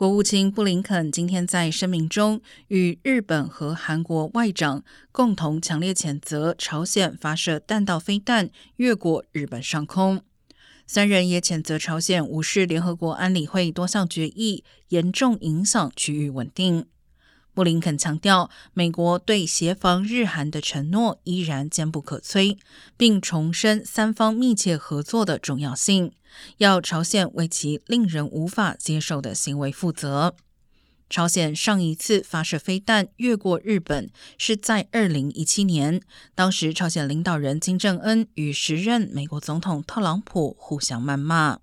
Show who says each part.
Speaker 1: 国务卿布林肯今天在声明中与日本和韩国外长共同强烈谴责朝鲜发射弹道飞弹越过日本上空。三人也谴责朝鲜无视联合国安理会多项决议，严重影响区域稳定。布林肯强调，美国对协防日韩的承诺依然坚不可摧，并重申三方密切合作的重要性，要朝鲜为其令人无法接受的行为负责。朝鲜上一次发射飞弹越过日本是在二零一七年，当时朝鲜领导人金正恩与时任美国总统特朗普互相谩骂。